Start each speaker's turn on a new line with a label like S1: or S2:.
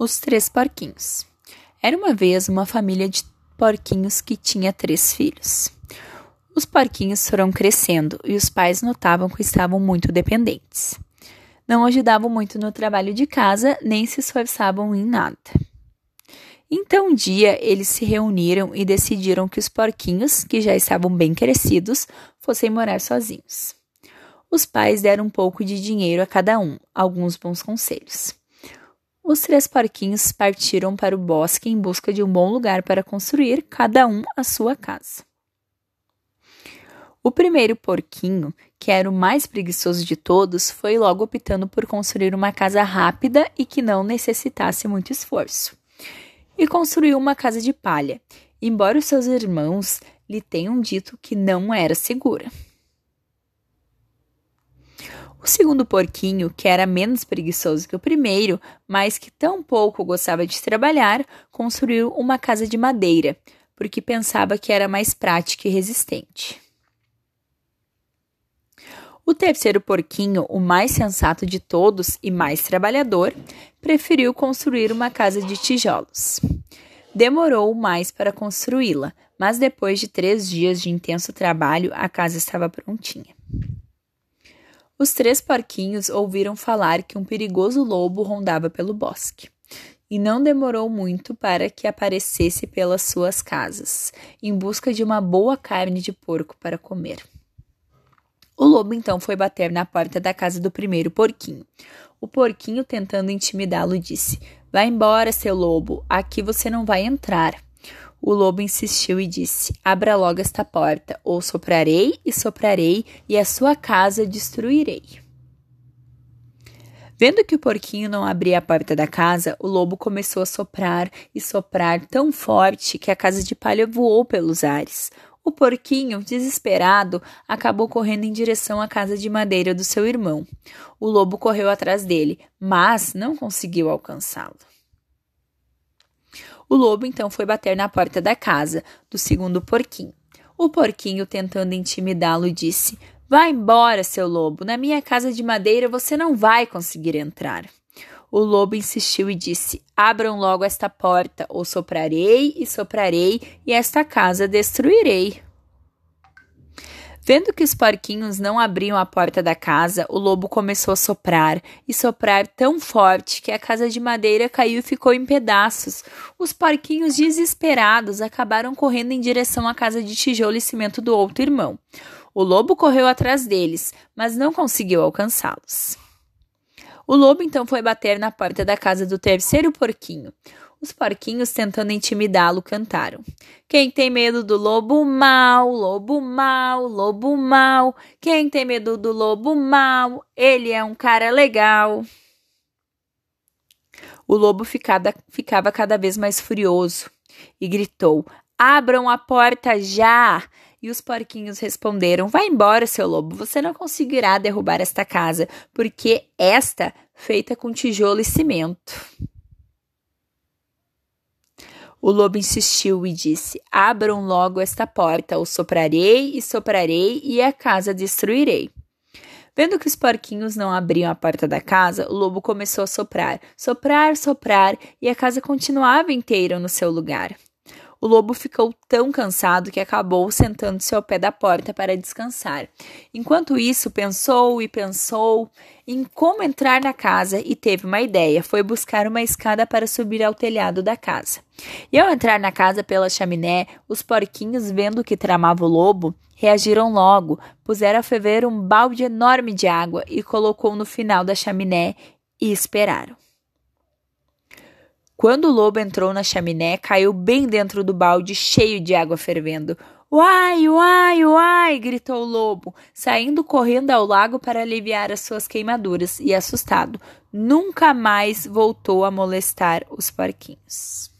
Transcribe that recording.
S1: Os três porquinhos. Era uma vez uma família de porquinhos que tinha três filhos. Os porquinhos foram crescendo e os pais notavam que estavam muito dependentes. Não ajudavam muito no trabalho de casa, nem se esforçavam em nada. Então um dia eles se reuniram e decidiram que os porquinhos, que já estavam bem crescidos, fossem morar sozinhos. Os pais deram um pouco de dinheiro a cada um, alguns bons conselhos. Os três porquinhos partiram para o bosque em busca de um bom lugar para construir, cada um a sua casa. O primeiro porquinho, que era o mais preguiçoso de todos, foi logo optando por construir uma casa rápida e que não necessitasse muito esforço. E construiu uma casa de palha, embora os seus irmãos lhe tenham dito que não era segura. O segundo porquinho, que era menos preguiçoso que o primeiro, mas que tão pouco gostava de trabalhar, construiu uma casa de madeira, porque pensava que era mais prática e resistente. O terceiro porquinho, o mais sensato de todos e mais trabalhador, preferiu construir uma casa de tijolos. Demorou mais para construí-la, mas depois de três dias de intenso trabalho, a casa estava prontinha. Os três porquinhos ouviram falar que um perigoso lobo rondava pelo bosque. E não demorou muito para que aparecesse pelas suas casas, em busca de uma boa carne de porco para comer. O lobo então foi bater na porta da casa do primeiro porquinho. O porquinho, tentando intimidá-lo, disse: Vá embora, seu lobo, aqui você não vai entrar. O lobo insistiu e disse: Abra logo esta porta, ou soprarei e soprarei, e a sua casa destruirei. Vendo que o porquinho não abria a porta da casa, o lobo começou a soprar e soprar tão forte que a casa de palha voou pelos ares. O porquinho, desesperado, acabou correndo em direção à casa de madeira do seu irmão. O lobo correu atrás dele, mas não conseguiu alcançá-lo. O lobo então foi bater na porta da casa do segundo porquinho. O porquinho, tentando intimidá-lo, disse: Vá embora, seu lobo. Na minha casa de madeira você não vai conseguir entrar. O lobo insistiu e disse: Abram logo esta porta, ou soprarei e soprarei, e esta casa destruirei. Vendo que os porquinhos não abriam a porta da casa, o lobo começou a soprar e soprar tão forte que a casa de madeira caiu e ficou em pedaços. Os porquinhos, desesperados, acabaram correndo em direção à casa de tijolo e cimento do outro irmão. O lobo correu atrás deles, mas não conseguiu alcançá-los. O lobo então foi bater na porta da casa do terceiro porquinho. Os porquinhos, tentando intimidá-lo, cantaram: Quem tem medo do lobo mau, lobo mau, lobo mau. Quem tem medo do lobo mau, ele é um cara legal. O lobo ficava, ficava cada vez mais furioso e gritou: Abram a porta já! E os porquinhos responderam: Vá embora, seu lobo, você não conseguirá derrubar esta casa, porque esta feita com tijolo e cimento. O lobo insistiu e disse: Abram logo esta porta, ou soprarei e soprarei, e a casa destruirei. Vendo que os porquinhos não abriam a porta da casa, o lobo começou a soprar, soprar, soprar, e a casa continuava inteira no seu lugar. O lobo ficou tão cansado que acabou sentando-se ao pé da porta para descansar. Enquanto isso, pensou e pensou em como entrar na casa e teve uma ideia. Foi buscar uma escada para subir ao telhado da casa. E ao entrar na casa pela chaminé, os porquinhos, vendo que tramava o lobo, reagiram logo, puseram a ferver um balde enorme de água e colocou no final da chaminé e esperaram. Quando o lobo entrou na chaminé, caiu bem dentro do balde cheio de água fervendo. Uai, uai, uai! gritou o lobo, saindo correndo ao lago para aliviar as suas queimaduras e, assustado, nunca mais voltou a molestar os porquinhos.